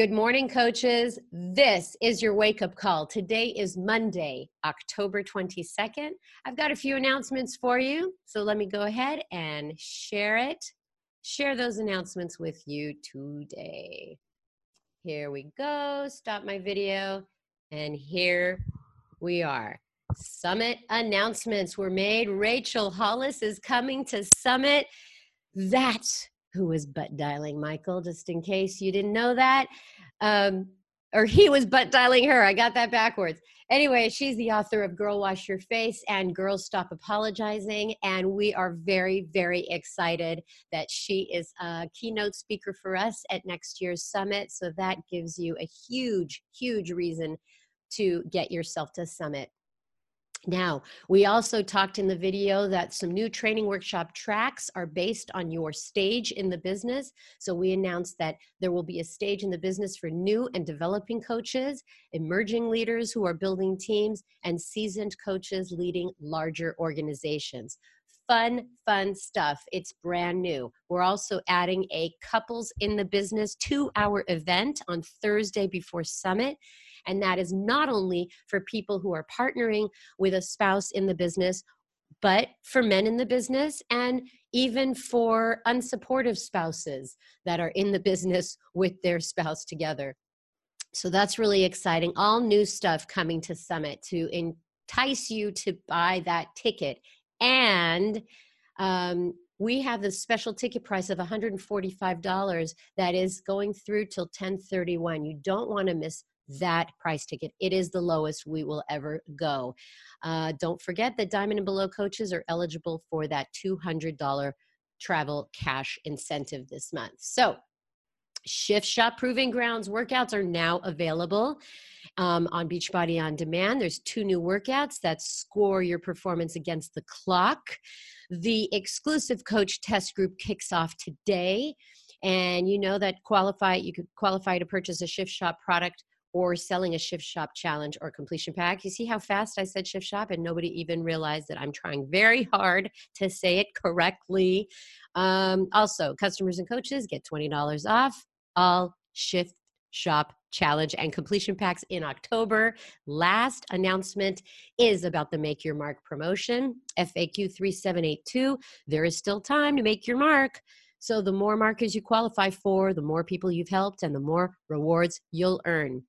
Good morning, coaches. This is your wake up call. Today is Monday, October 22nd. I've got a few announcements for you. So let me go ahead and share it. Share those announcements with you today. Here we go. Stop my video. And here we are. Summit announcements were made. Rachel Hollis is coming to Summit. That's who was butt dialing Michael, just in case you didn't know that. Um, or he was butt dialing her. I got that backwards. Anyway, she's the author of Girl Wash Your Face and Girls Stop Apologizing. And we are very, very excited that she is a keynote speaker for us at next year's summit. So that gives you a huge, huge reason to get yourself to summit. Now, we also talked in the video that some new training workshop tracks are based on your stage in the business. So, we announced that there will be a stage in the business for new and developing coaches, emerging leaders who are building teams, and seasoned coaches leading larger organizations. Fun, fun stuff. It's brand new. We're also adding a couples in the business two hour event on Thursday before Summit. And that is not only for people who are partnering with a spouse in the business, but for men in the business and even for unsupportive spouses that are in the business with their spouse together. So that's really exciting. All new stuff coming to Summit to entice you to buy that ticket. And um, we have the special ticket price of $145 that is going through till 1031. You don't want to miss that price ticket. It is the lowest we will ever go. Uh, don't forget that Diamond and Below coaches are eligible for that $200 travel cash incentive this month. So, Shift Shop Proving Grounds workouts are now available um, on Beachbody On Demand. There's two new workouts that score your performance against the clock. The exclusive coach test group kicks off today and you know that qualify you could qualify to purchase a shift shop product or selling a shift shop challenge or completion pack. You see how fast I said shift shop and nobody even realized that I'm trying very hard to say it correctly. Um, also, customers and coaches get $20 off all shift shop challenge and completion packs in October. Last announcement is about the Make Your Mark promotion, FAQ 3782. There is still time to make your mark. So, the more markers you qualify for, the more people you've helped, and the more rewards you'll earn.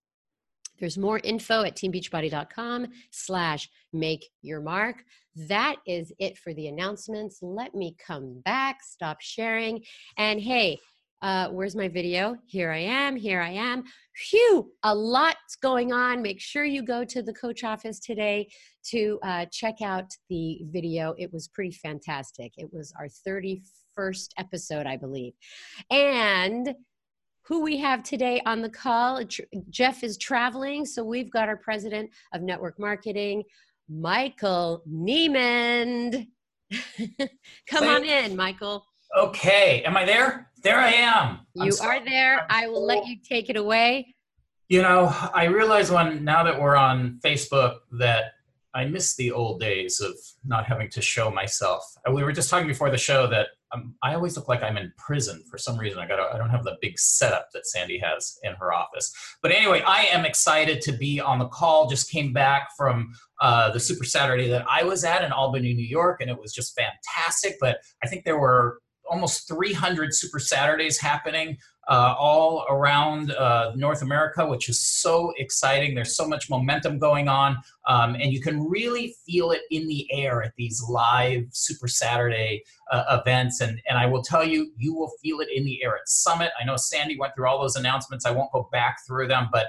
There's more info at teambeachbody.com slash make your mark. That is it for the announcements. Let me come back, stop sharing. And hey, uh, where's my video? Here I am, here I am. Phew, a lot's going on. Make sure you go to the coach office today to uh, check out the video. It was pretty fantastic. It was our 31st episode, I believe. And who we have today on the call. Jeff is traveling, so we've got our president of network marketing, Michael Niemand. Come on in, Michael. Okay, am I there? There I am. You are there. I will let you take it away. You know, I realize when now that we're on Facebook that I miss the old days of not having to show myself. Uh, we were just talking before the show that um, I always look like I'm in prison for some reason. I got I don't have the big setup that Sandy has in her office. But anyway, I am excited to be on the call. Just came back from uh, the Super Saturday that I was at in Albany, New York, and it was just fantastic. But I think there were almost 300 Super Saturdays happening uh, all around uh, North America, which is so exciting. There's so much momentum going on, um, and you can really feel it in the air at these live Super Saturday uh, events. And, and I will tell you, you will feel it in the air at Summit. I know Sandy went through all those announcements. I won't go back through them, but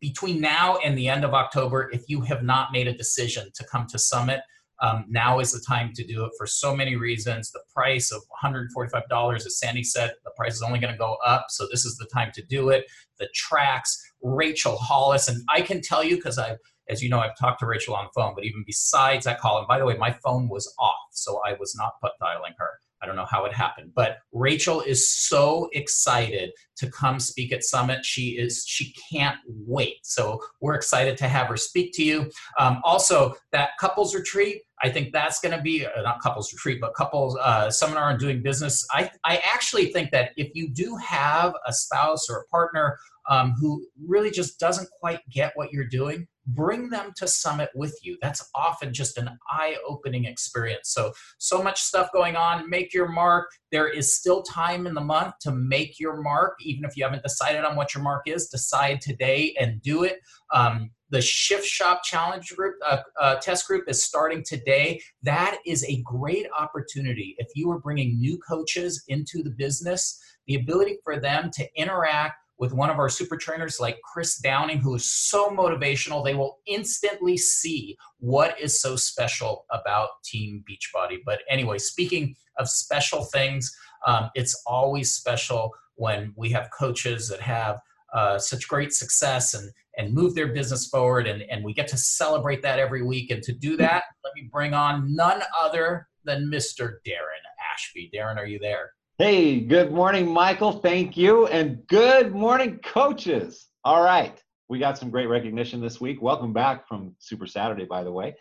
between now and the end of October, if you have not made a decision to come to Summit, um, now is the time to do it for so many reasons. The price of $145, as Sandy said, the price is only going to go up. So this is the time to do it. The tracks, Rachel Hollis, and I can tell you because I, as you know, I've talked to Rachel on the phone. But even besides that call, and by the way, my phone was off, so I was not butt dialing her. I don't know how it happened, but Rachel is so excited to come speak at Summit. She is she can't wait. So we're excited to have her speak to you. Um, also, that couples retreat. I think that's going to be uh, not couples retreat, but couples uh, seminar on doing business. I, I actually think that if you do have a spouse or a partner um, who really just doesn't quite get what you're doing, bring them to Summit with you. That's often just an eye opening experience. So, so much stuff going on. Make your mark. There is still time in the month to make your mark, even if you haven't decided on what your mark is. Decide today and do it. Um, the Shift Shop Challenge group uh, uh, test group is starting today. That is a great opportunity. If you are bringing new coaches into the business, the ability for them to interact with one of our super trainers like Chris Downing, who is so motivational, they will instantly see what is so special about Team Beachbody. But anyway, speaking of special things, um, it's always special when we have coaches that have uh, such great success and and move their business forward and, and we get to celebrate that every week and to do mm-hmm. that let me bring on none other than mr darren ashby darren are you there Hey, good morning, Michael. Thank you. And good morning, coaches. All right. We got some great recognition this week. Welcome back from Super Saturday, by the way.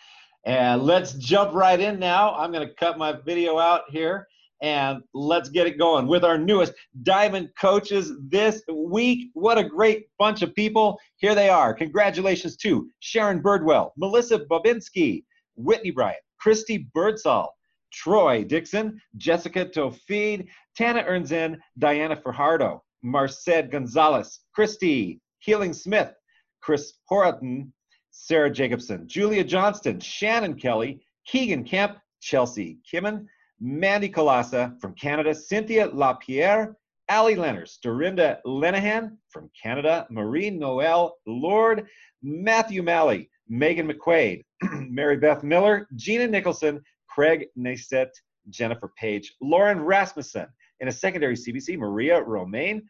And let's jump right in now. I'm going to cut my video out here and let's get it going with our newest Diamond coaches this week. What a great bunch of people. Here they are. Congratulations to Sharon Birdwell, Melissa Babinski, Whitney Bryant, Christy Birdsall, Troy Dixon, Jessica Tofid, Tana Ernzen, Diana Fajardo, Marced Gonzalez, Christy Healing Smith, Chris Horaton, Sarah Jacobson, Julia Johnston, Shannon Kelly, Keegan Kemp, Chelsea Kimmen, Mandy Colasa from Canada, Cynthia LaPierre, Ali Lenners, Dorinda Lenahan from Canada, Marie Noel Lord, Matthew Malley, Megan McQuaid, Mary Beth Miller, Gina Nicholson, Craig Naset, Jennifer Page, Lauren Rasmussen. In a secondary CBC, Maria Romaine,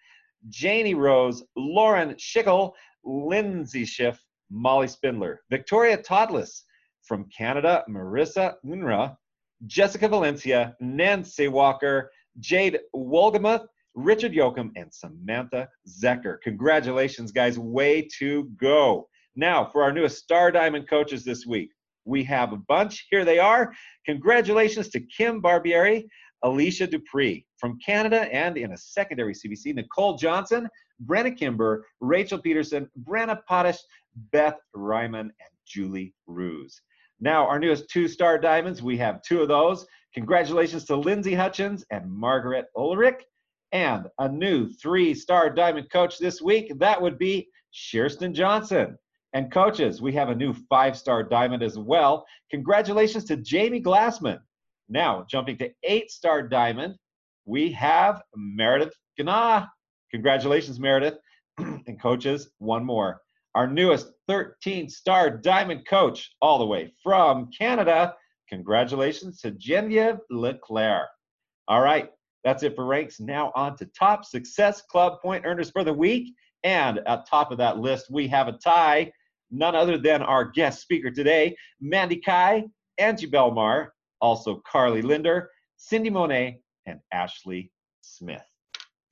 Janie Rose, Lauren Schickel, Lindsay Schiff, Molly Spindler, Victoria Todless from Canada, Marissa Unra, Jessica Valencia, Nancy Walker, Jade Wolgamuth, Richard Yoakum, and Samantha Zecker. Congratulations, guys. Way to go. Now, for our newest Star Diamond coaches this week, we have a bunch. Here they are. Congratulations to Kim Barbieri, Alicia Dupree from Canada, and in a secondary CBC, Nicole Johnson, Brenna Kimber, Rachel Peterson, Brenna Potash, Beth Ryman, and Julie Ruse. Now, our newest two star diamonds, we have two of those. Congratulations to Lindsay Hutchins and Margaret Ulrich. And a new three star diamond coach this week, that would be Shearston Johnson. And coaches, we have a new five star diamond as well. Congratulations to Jamie Glassman. Now, jumping to eight star diamond, we have Meredith Gana. Congratulations, Meredith. and coaches, one more. Our newest 13 star diamond coach, all the way from Canada. Congratulations to Genevieve Leclerc. All right, that's it for ranks. Now on to top success club point earners for the week. And at top of that list, we have a tie none other than our guest speaker today, Mandy Kai, Angie Belmar, also Carly Linder, Cindy Monet, and Ashley Smith.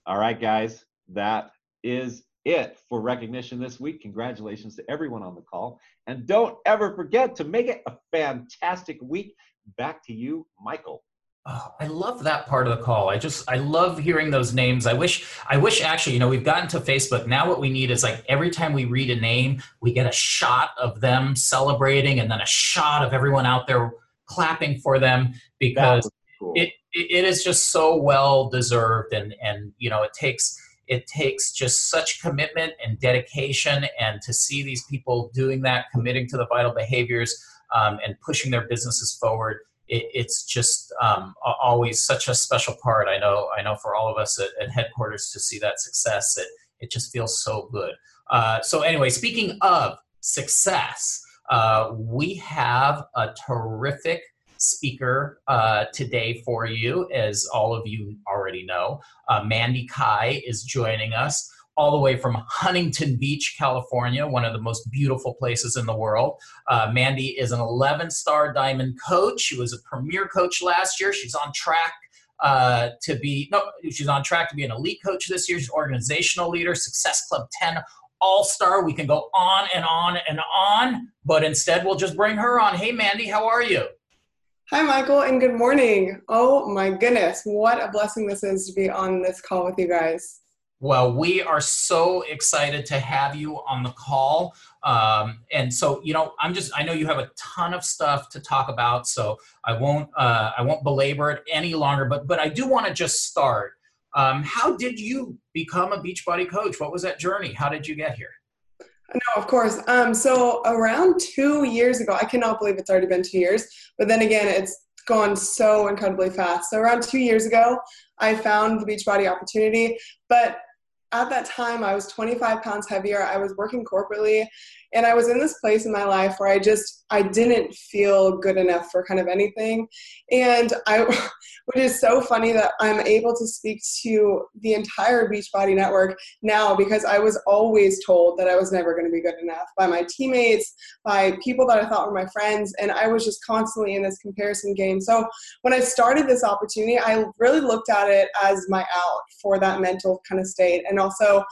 All right, guys, that is it for recognition this week. Congratulations to everyone on the call. And don't ever forget to make it a fantastic week. Back to you, Michael. Oh, I love that part of the call. I just I love hearing those names. I wish I wish actually, you know, we've gotten to Facebook. Now what we need is like every time we read a name, we get a shot of them celebrating and then a shot of everyone out there clapping for them because cool. it, it is just so well deserved and and you know, it takes it takes just such commitment and dedication and to see these people doing that, committing to the vital behaviors um, and pushing their businesses forward it, it's just um, always such a special part. I know, I know for all of us at, at headquarters to see that success, it, it just feels so good. Uh, so anyway, speaking of success, uh, we have a terrific speaker uh, today for you, as all of you already know. Uh, Mandy Kai is joining us all the way from Huntington Beach, California, one of the most beautiful places in the world. Uh, Mandy is an 11 star diamond coach. She was a premier coach last year. She's on track uh, to be, no, she's on track to be an elite coach this year. She's organizational leader, Success Club 10 all star. We can go on and on and on, but instead we'll just bring her on. Hey, Mandy, how are you? Hi, Michael, and good morning. Oh my goodness, what a blessing this is to be on this call with you guys. Well, we are so excited to have you on the call. Um, and so, you know, I'm just, I know you have a ton of stuff to talk about, so I won't, uh, I won't belabor it any longer, but, but I do want to just start. Um, how did you become a Beachbody coach? What was that journey? How did you get here? No, of course. Um, so around two years ago, I cannot believe it's already been two years, but then again, it's gone so incredibly fast. So around two years ago, I found the Beachbody opportunity, but at that time, I was 25 pounds heavier. I was working corporately, and I was in this place in my life where I just I didn't feel good enough for kind of anything. And I, which is so funny that I'm able to speak to the entire Beachbody network now because I was always told that I was never going to be good enough by my teammates, by people that I thought were my friends, and I was just constantly in this comparison game. So when I started this opportunity, I really looked at it as my out for that mental kind of state, and also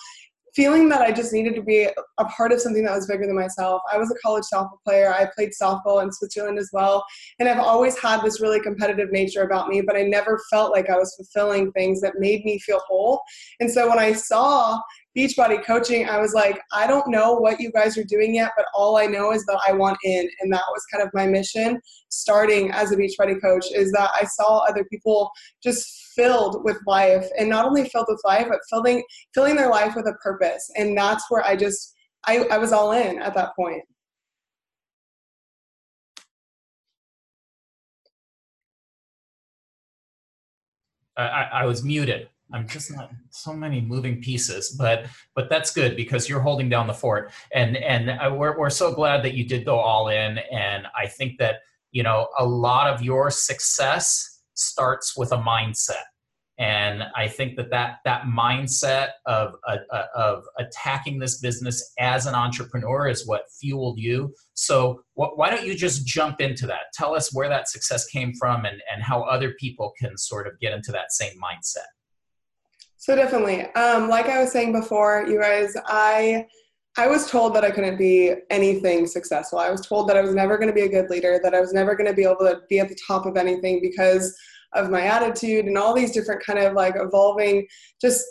feeling that I just needed to be a part of something that was bigger than myself. I was a college softball player. I played softball in Switzerland as well. And I've always had this really competitive nature about me, but I never felt like I was fulfilling things that made me feel whole. And so when I saw Beachbody coaching, I was like, I don't know what you guys are doing yet, but all I know is that I want in. And that was kind of my mission starting as a Beachbody coach is that I saw other people just filled with life and not only filled with life, but filling, filling their life with a purpose. And that's where I just, I, I was all in at that point. I, I was muted. I'm just not so many moving pieces, but but that's good because you're holding down the fort, and and I, we're we're so glad that you did go all in, and I think that you know a lot of your success starts with a mindset, and I think that that that mindset of uh, uh of attacking this business as an entrepreneur is what fueled you. So wh- why don't you just jump into that? Tell us where that success came from, and and how other people can sort of get into that same mindset. So definitely, um, like I was saying before, you guys, I I was told that I couldn't be anything successful. I was told that I was never going to be a good leader, that I was never going to be able to be at the top of anything because of my attitude and all these different kind of like evolving just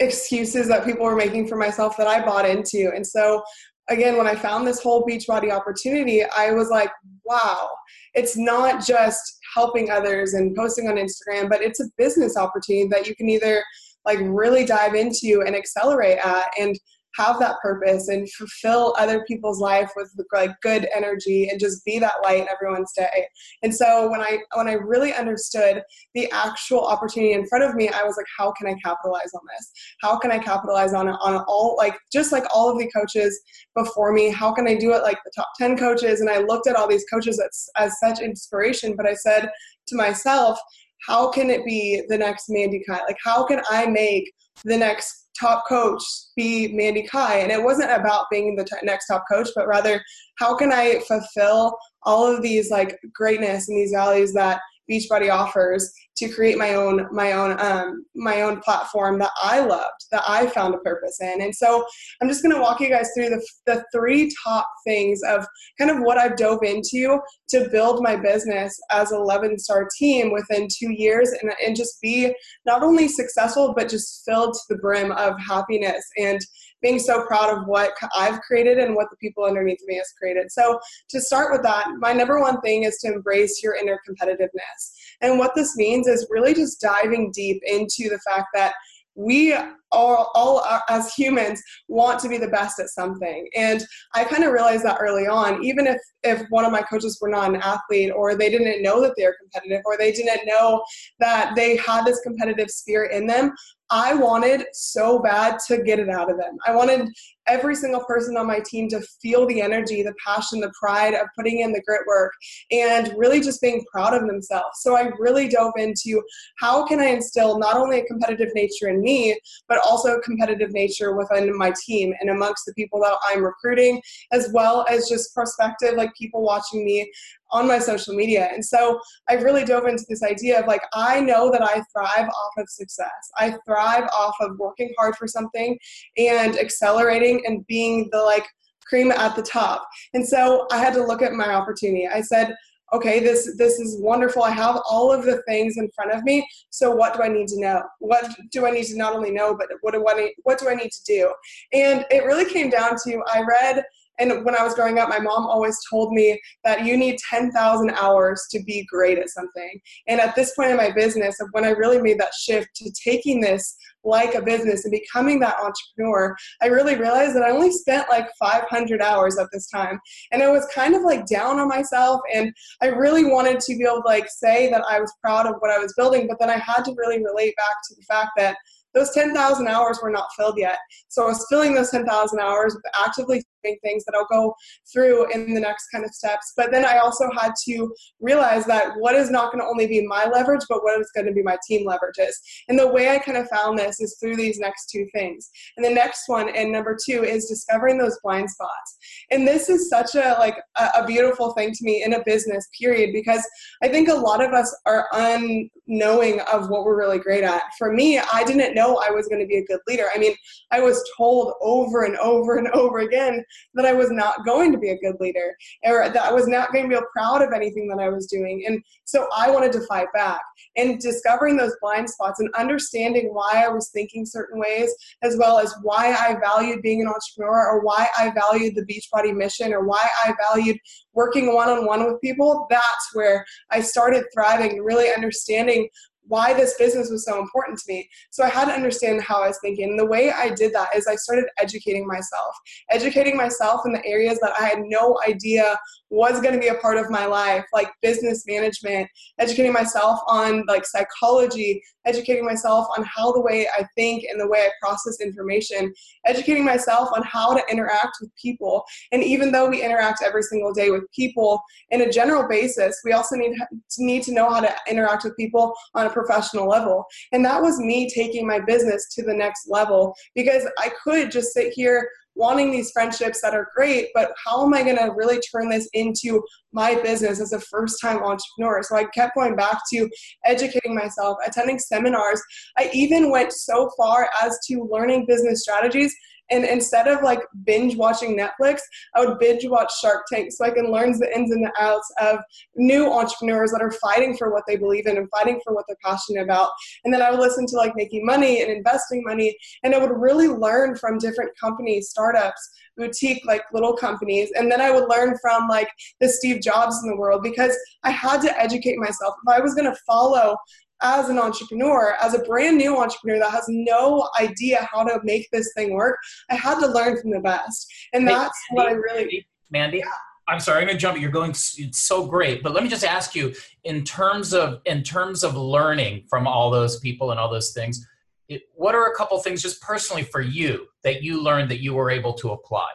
excuses that people were making for myself that I bought into. And so again, when I found this whole Beachbody opportunity, I was like, wow, it's not just helping others and posting on Instagram, but it's a business opportunity that you can either like really dive into and accelerate at and have that purpose and fulfill other people's life with like good energy and just be that light in everyone's day. And so when I when I really understood the actual opportunity in front of me, I was like, how can I capitalize on this? How can I capitalize on it on all like just like all of the coaches before me? How can I do it like the top 10 coaches? And I looked at all these coaches as, as such inspiration, but I said to myself, how can it be the next Mandy Kai? Like, how can I make the next top coach be Mandy Kai? And it wasn't about being the t- next top coach, but rather, how can I fulfill all of these like greatness and these values that Beachbody offers to create my own my own um, my own platform that I loved that I found a purpose in. And so I'm just going to walk you guys through the the three top things of kind of what I've dove into to build my business as a 11 star team within two years and and just be not only successful but just filled to the brim of happiness and being so proud of what I've created and what the people underneath me has created. So, to start with that, my number one thing is to embrace your inner competitiveness. And what this means is really just diving deep into the fact that we all, all are, as humans want to be the best at something and i kind of realized that early on even if if one of my coaches were not an athlete or they didn't know that they were competitive or they didn't know that they had this competitive spirit in them I wanted so bad to get it out of them. I wanted every single person on my team to feel the energy, the passion, the pride of putting in the grit work and really just being proud of themselves. So I really dove into how can I instill not only a competitive nature in me, but also a competitive nature within my team and amongst the people that I'm recruiting, as well as just prospective, like people watching me on my social media. And so I really dove into this idea of like, I know that I thrive off of success. I thrive off of working hard for something and accelerating and being the like cream at the top. And so I had to look at my opportunity. I said, okay, this this is wonderful. I have all of the things in front of me. So what do I need to know? What do I need to not only know, but what do I what do I need to do? And it really came down to I read and when I was growing up, my mom always told me that you need 10,000 hours to be great at something. And at this point in my business, when I really made that shift to taking this like a business and becoming that entrepreneur, I really realized that I only spent like 500 hours at this time. And I was kind of like down on myself. And I really wanted to be able to like say that I was proud of what I was building. But then I had to really relate back to the fact that those 10,000 hours were not filled yet. So I was filling those 10,000 hours with actively things that I'll go through in the next kind of steps. But then I also had to realize that what is not going to only be my leverage, but what is going to be my team leverages. And the way I kind of found this is through these next two things. And the next one, and number two, is discovering those blind spots. And this is such a like a, a beautiful thing to me in a business period because I think a lot of us are unknowing of what we're really great at. For me, I didn't know know I was going to be a good leader. I mean, I was told over and over and over again that I was not going to be a good leader or that I was not going to be proud of anything that I was doing. And so I wanted to fight back. And discovering those blind spots and understanding why I was thinking certain ways, as well as why I valued being an entrepreneur or why I valued the Beachbody mission or why I valued working one on one with people, that's where I started thriving, and really understanding why this business was so important to me. So I had to understand how I was thinking. And the way I did that is I started educating myself, educating myself in the areas that I had no idea was going to be a part of my life, like business management, educating myself on like psychology, educating myself on how the way I think and the way I process information, educating myself on how to interact with people. And even though we interact every single day with people in a general basis, we also need to need to know how to interact with people on a professional level. And that was me taking my business to the next level because I could just sit here wanting these friendships that are great, but how am I going to really turn this into my business as a first time entrepreneur? So I kept going back to educating myself, attending seminars. I even went so far as to learning business strategies and instead of like binge watching Netflix, I would binge watch Shark Tank so I can learn the ins and the outs of new entrepreneurs that are fighting for what they believe in and fighting for what they're passionate about. And then I would listen to like making money and investing money, and I would really learn from different companies, startups, boutique like little companies. And then i would learn from like the steve jobs in the world because i had to educate myself. If i was going to follow as an entrepreneur, as a brand new entrepreneur that has no idea how to make this thing work, I had to learn from the best. And that's hey, what I really. Need. Mandy, I'm sorry, I'm going to jump. You're going it's so great, but let me just ask you, in terms of in terms of learning from all those people and all those things, it, what are a couple things just personally for you that you learned that you were able to apply?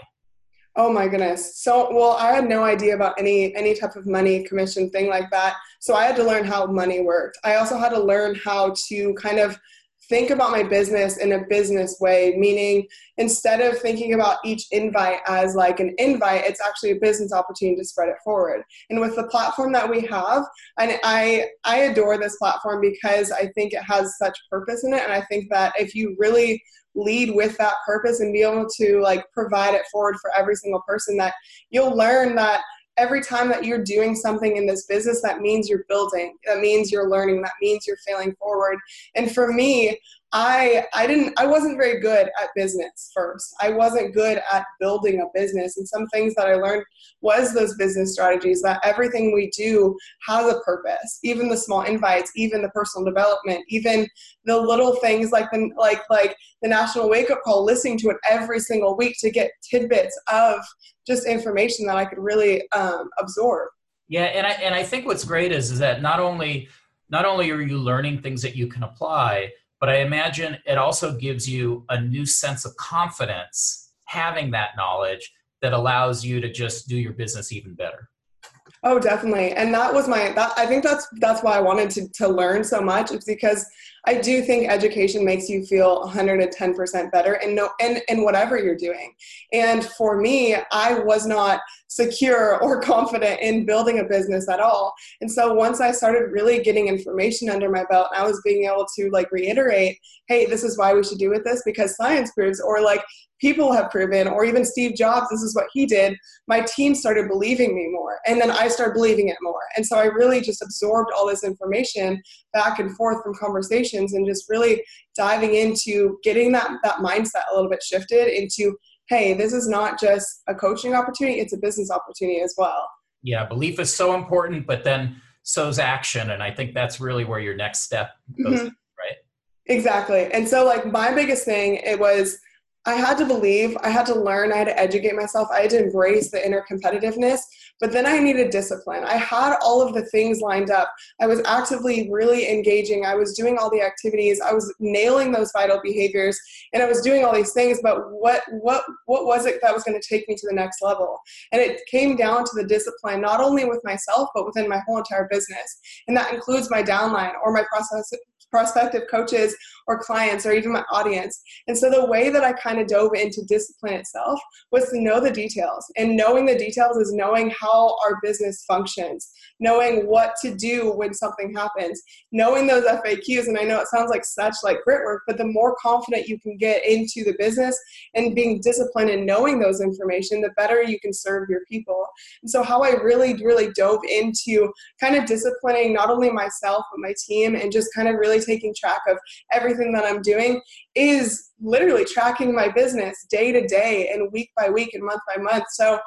Oh my goodness. So, well, I had no idea about any any type of money commission thing like that. So I had to learn how money worked. I also had to learn how to kind of think about my business in a business way, meaning instead of thinking about each invite as like an invite, it's actually a business opportunity to spread it forward. And with the platform that we have, and I I adore this platform because I think it has such purpose in it. And I think that if you really lead with that purpose and be able to like provide it forward for every single person that you'll learn that every time that you're doing something in this business that means you're building that means you're learning that means you're failing forward. And for me I I didn't I wasn't very good at business first. I wasn't good at building a business and some things that I learned was those business strategies that everything we do has a purpose. Even the small invites, even the personal development, even the little things like the like like the national wake up call listening to it every single week to get tidbits of just information that I could really um, absorb. Yeah, and I and I think what's great is is that not only not only are you learning things that you can apply, but I imagine it also gives you a new sense of confidence having that knowledge that allows you to just do your business even better. Oh, definitely. And that was my that I think that's that's why I wanted to to learn so much is because I do think education makes you feel 110% better in no in, in whatever you're doing. And for me, I was not secure or confident in building a business at all. And so once I started really getting information under my belt, I was being able to like reiterate, hey, this is why we should do with this because science proves, or like people have proven, or even Steve Jobs, this is what he did, my team started believing me more. And then I started believing it more. And so I really just absorbed all this information back and forth from conversations and just really diving into getting that, that mindset a little bit shifted into, hey, this is not just a coaching opportunity, it's a business opportunity as well. Yeah, belief is so important, but then so's action. And I think that's really where your next step goes, mm-hmm. right? Exactly. And so like my biggest thing, it was I had to believe, I had to learn, I had to educate myself, I had to embrace the inner competitiveness, but then I needed discipline. I had all of the things lined up. I was actively really engaging. I was doing all the activities. I was nailing those vital behaviors and I was doing all these things, but what what what was it that was going to take me to the next level? And it came down to the discipline not only with myself but within my whole entire business. And that includes my downline or my process prospective coaches or clients or even my audience. And so the way that I kind of dove into discipline itself was to know the details. And knowing the details is knowing how our business functions, knowing what to do when something happens, knowing those FAQs. And I know it sounds like such like grit work, but the more confident you can get into the business and being disciplined and knowing those information, the better you can serve your people. And so how I really, really dove into kind of disciplining not only myself, but my team and just kind of really taking track of everything that I'm doing is literally tracking my business day to day and week by week and month by month. So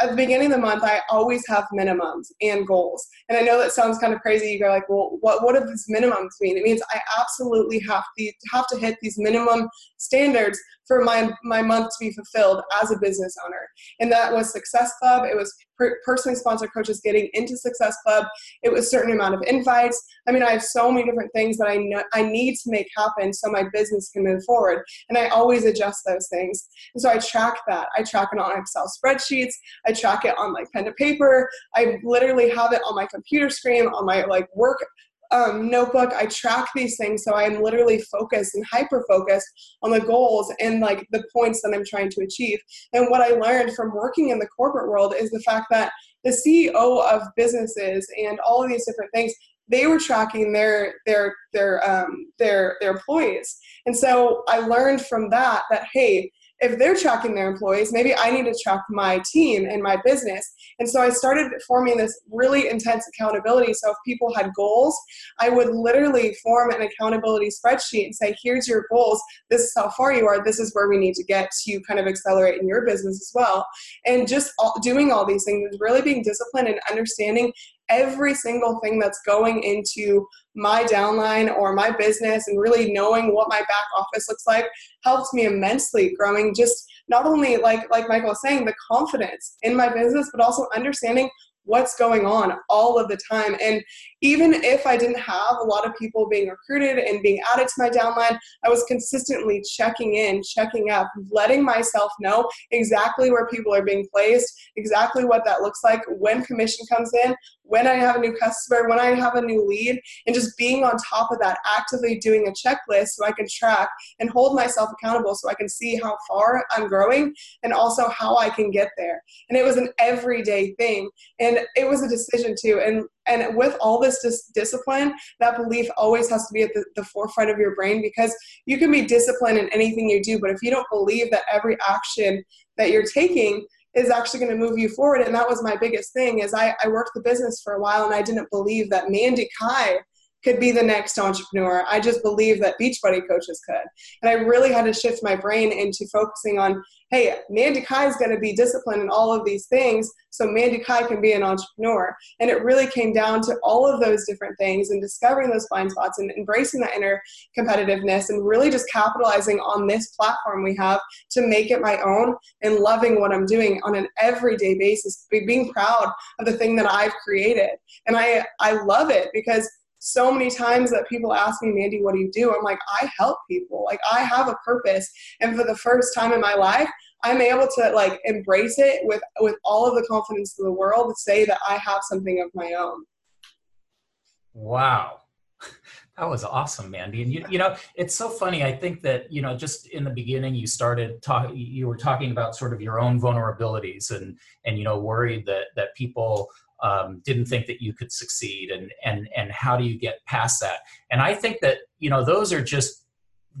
at the beginning of the month, I always have minimums and goals. And I know that sounds kind of crazy. You go like, well, what, what do these minimums mean? It means I absolutely have to, have to hit these minimum standards for my, my month to be fulfilled as a business owner. And that was Success Club. It was per- personally sponsored coaches getting into Success Club. It was certain amount of invites. I mean, I have so many different things that I know I need to make happen so my business can move forward. And I always adjust those things. And so I track that. I track it on Excel spreadsheets. I track it on like pen to paper. I literally have it on my computer screen, on my like work um, notebook. I track these things so I'm literally focused and hyper focused on the goals and like the points that I'm trying to achieve. And what I learned from working in the corporate world is the fact that the CEO of businesses and all of these different things they were tracking their their their um, their their employees and so i learned from that that hey if they're tracking their employees, maybe I need to track my team and my business. And so I started forming this really intense accountability. So if people had goals, I would literally form an accountability spreadsheet and say, here's your goals. This is how far you are. This is where we need to get to kind of accelerate in your business as well. And just all, doing all these things, really being disciplined and understanding every single thing that's going into my downline or my business and really knowing what my back office looks like helps me immensely growing just not only like like michael was saying the confidence in my business but also understanding what's going on all of the time. And even if I didn't have a lot of people being recruited and being added to my downline, I was consistently checking in, checking up, letting myself know exactly where people are being placed, exactly what that looks like when commission comes in, when I have a new customer, when I have a new lead, and just being on top of that, actively doing a checklist so I can track and hold myself accountable so I can see how far I'm growing and also how I can get there. And it was an everyday thing. And it was a decision too. And and with all this dis- discipline, that belief always has to be at the, the forefront of your brain because you can be disciplined in anything you do, but if you don't believe that every action that you're taking is actually going to move you forward. And that was my biggest thing is I, I worked the business for a while and I didn't believe that Mandy Kai could be the next entrepreneur. I just believe that Beachbody coaches could. And I really had to shift my brain into focusing on, hey, Mandy Kai is going to be disciplined in all of these things, so Mandy Kai can be an entrepreneur. And it really came down to all of those different things and discovering those blind spots and embracing that inner competitiveness and really just capitalizing on this platform we have to make it my own and loving what I'm doing on an everyday basis, being proud of the thing that I've created. And I, I love it because so many times that people ask me, Mandy, what do you do? I'm like, I help people. Like I have a purpose. And for the first time in my life, I'm able to like embrace it with with all of the confidence in the world to say that I have something of my own. Wow. That was awesome, Mandy. And you, you know, it's so funny. I think that you know, just in the beginning, you started talking. You were talking about sort of your own vulnerabilities and and you know, worried that that people um, didn't think that you could succeed, and and and how do you get past that? And I think that you know, those are just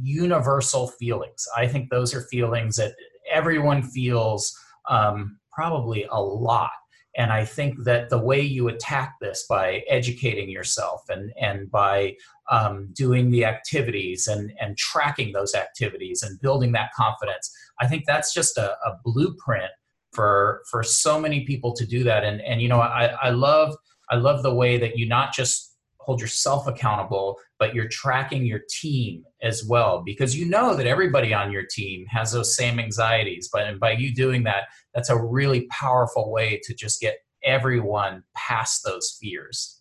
universal feelings. I think those are feelings that everyone feels um, probably a lot and I think that the way you attack this by educating yourself and, and by um, doing the activities and, and tracking those activities and building that confidence, I think that's just a, a blueprint for for so many people to do that. And and you know, I, I love I love the way that you not just hold yourself accountable, but you're tracking your team as well because you know that everybody on your team has those same anxieties. But and by you doing that, that's a really powerful way to just get everyone past those fears.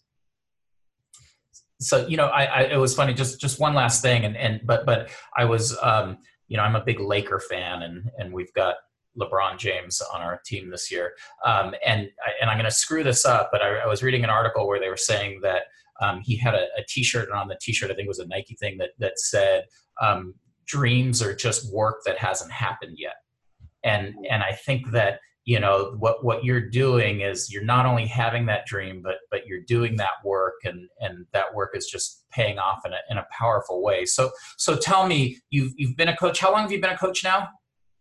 So you know, I, I it was funny. Just just one last thing, and and but but I was um, you know I'm a big Laker fan, and and we've got LeBron James on our team this year. Um, and and I'm going to screw this up, but I, I, was reading an article where they were saying that um, he had a a T-shirt, and on the T-shirt, I think it was a Nike thing that that said, um, "Dreams are just work that hasn't happened yet." And and I think that you know what what you're doing is you're not only having that dream, but but you're doing that work, and and that work is just paying off in a in a powerful way. So so tell me, you've you've been a coach. How long have you been a coach now?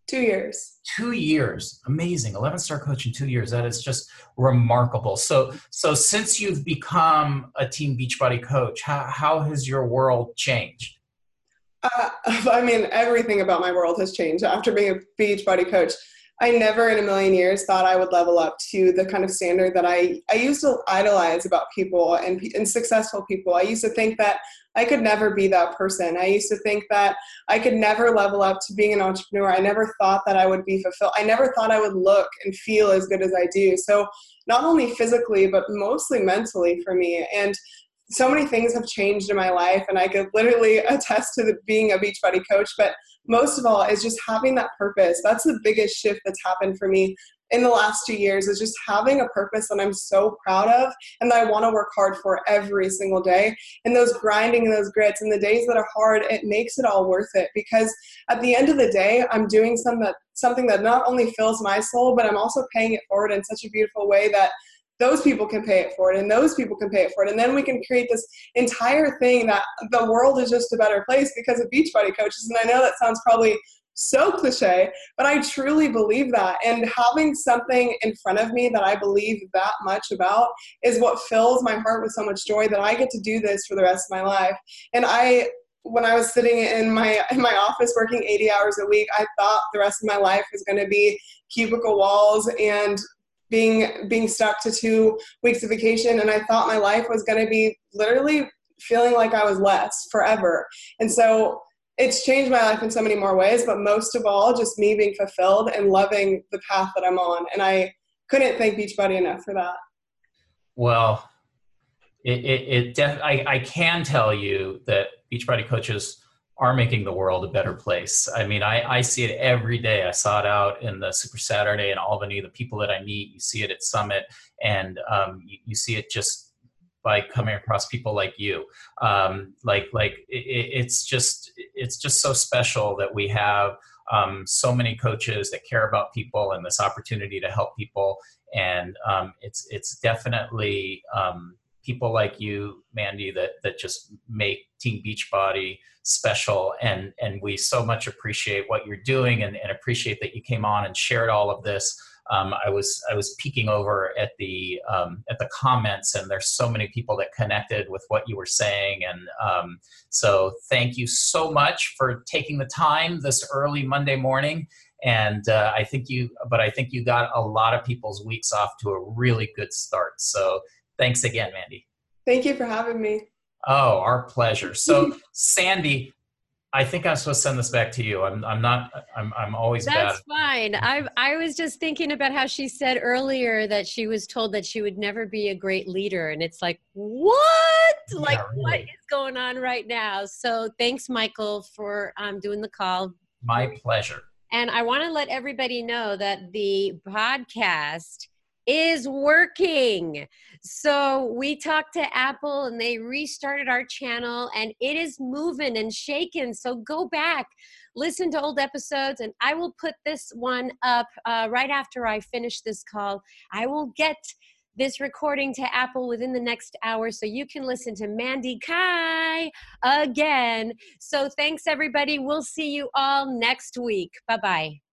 Two years. Two years. Amazing. 11 star coach in two years. That is just remarkable. So, so since you've become a team Beachbody coach, how, how has your world changed? Uh, I mean, everything about my world has changed after being a Beachbody coach. I never in a million years thought I would level up to the kind of standard that I, I used to idolize about people and, and successful people. I used to think that I could never be that person. I used to think that I could never level up to being an entrepreneur. I never thought that I would be fulfilled. I never thought I would look and feel as good as I do. So, not only physically, but mostly mentally for me. And so many things have changed in my life, and I could literally attest to the, being a Beachbody coach. But most of all, is just having that purpose. That's the biggest shift that's happened for me in the last two years is just having a purpose that I'm so proud of and that I want to work hard for every single day. And those grinding and those grits and the days that are hard, it makes it all worth it because at the end of the day, I'm doing some that, something that not only fills my soul, but I'm also paying it forward in such a beautiful way that those people can pay it for it and those people can pay it for it and then we can create this entire thing that the world is just a better place because of beachbody coaches and i know that sounds probably so cliche, but I truly believe that. And having something in front of me that I believe that much about is what fills my heart with so much joy that I get to do this for the rest of my life. And I when I was sitting in my in my office working 80 hours a week, I thought the rest of my life was going to be cubicle walls and being being stuck to two weeks of vacation and I thought my life was going to be literally feeling like I was less forever. And so it's changed my life in so many more ways, but most of all, just me being fulfilled and loving the path that I'm on. And I couldn't thank Beachbody enough for that. Well, it, it, it def- I, I can tell you that Beachbody coaches are making the world a better place. I mean, I, I see it every day. I saw it out in the Super Saturday in Albany, the people that I meet, you see it at Summit, and um, you, you see it just by coming across people like you. Um, like like it, it's just it's just so special that we have um, so many coaches that care about people and this opportunity to help people. And um, it's it's definitely um, people like you, Mandy, that that just make Team Beachbody special. And and we so much appreciate what you're doing and, and appreciate that you came on and shared all of this um, I was I was peeking over at the um, at the comments, and there's so many people that connected with what you were saying, and um, so thank you so much for taking the time this early Monday morning. And uh, I think you, but I think you got a lot of people's weeks off to a really good start. So thanks again, Mandy. Thank you for having me. Oh, our pleasure. So, Sandy, I think I'm supposed to send this back to you. I'm, I'm not, I'm, I'm always That's bad. fine. I, I was just thinking about how she said earlier that she was told that she would never be a great leader. And it's like, what? Yeah, like, really. what is going on right now? So thanks, Michael, for um, doing the call. My pleasure. And I want to let everybody know that the podcast is working. So we talked to Apple and they restarted our channel and it is moving and shaking. So go back, listen to old episodes, and I will put this one up uh, right after I finish this call. I will get this recording to Apple within the next hour so you can listen to Mandy Kai again. So thanks, everybody. We'll see you all next week. Bye bye.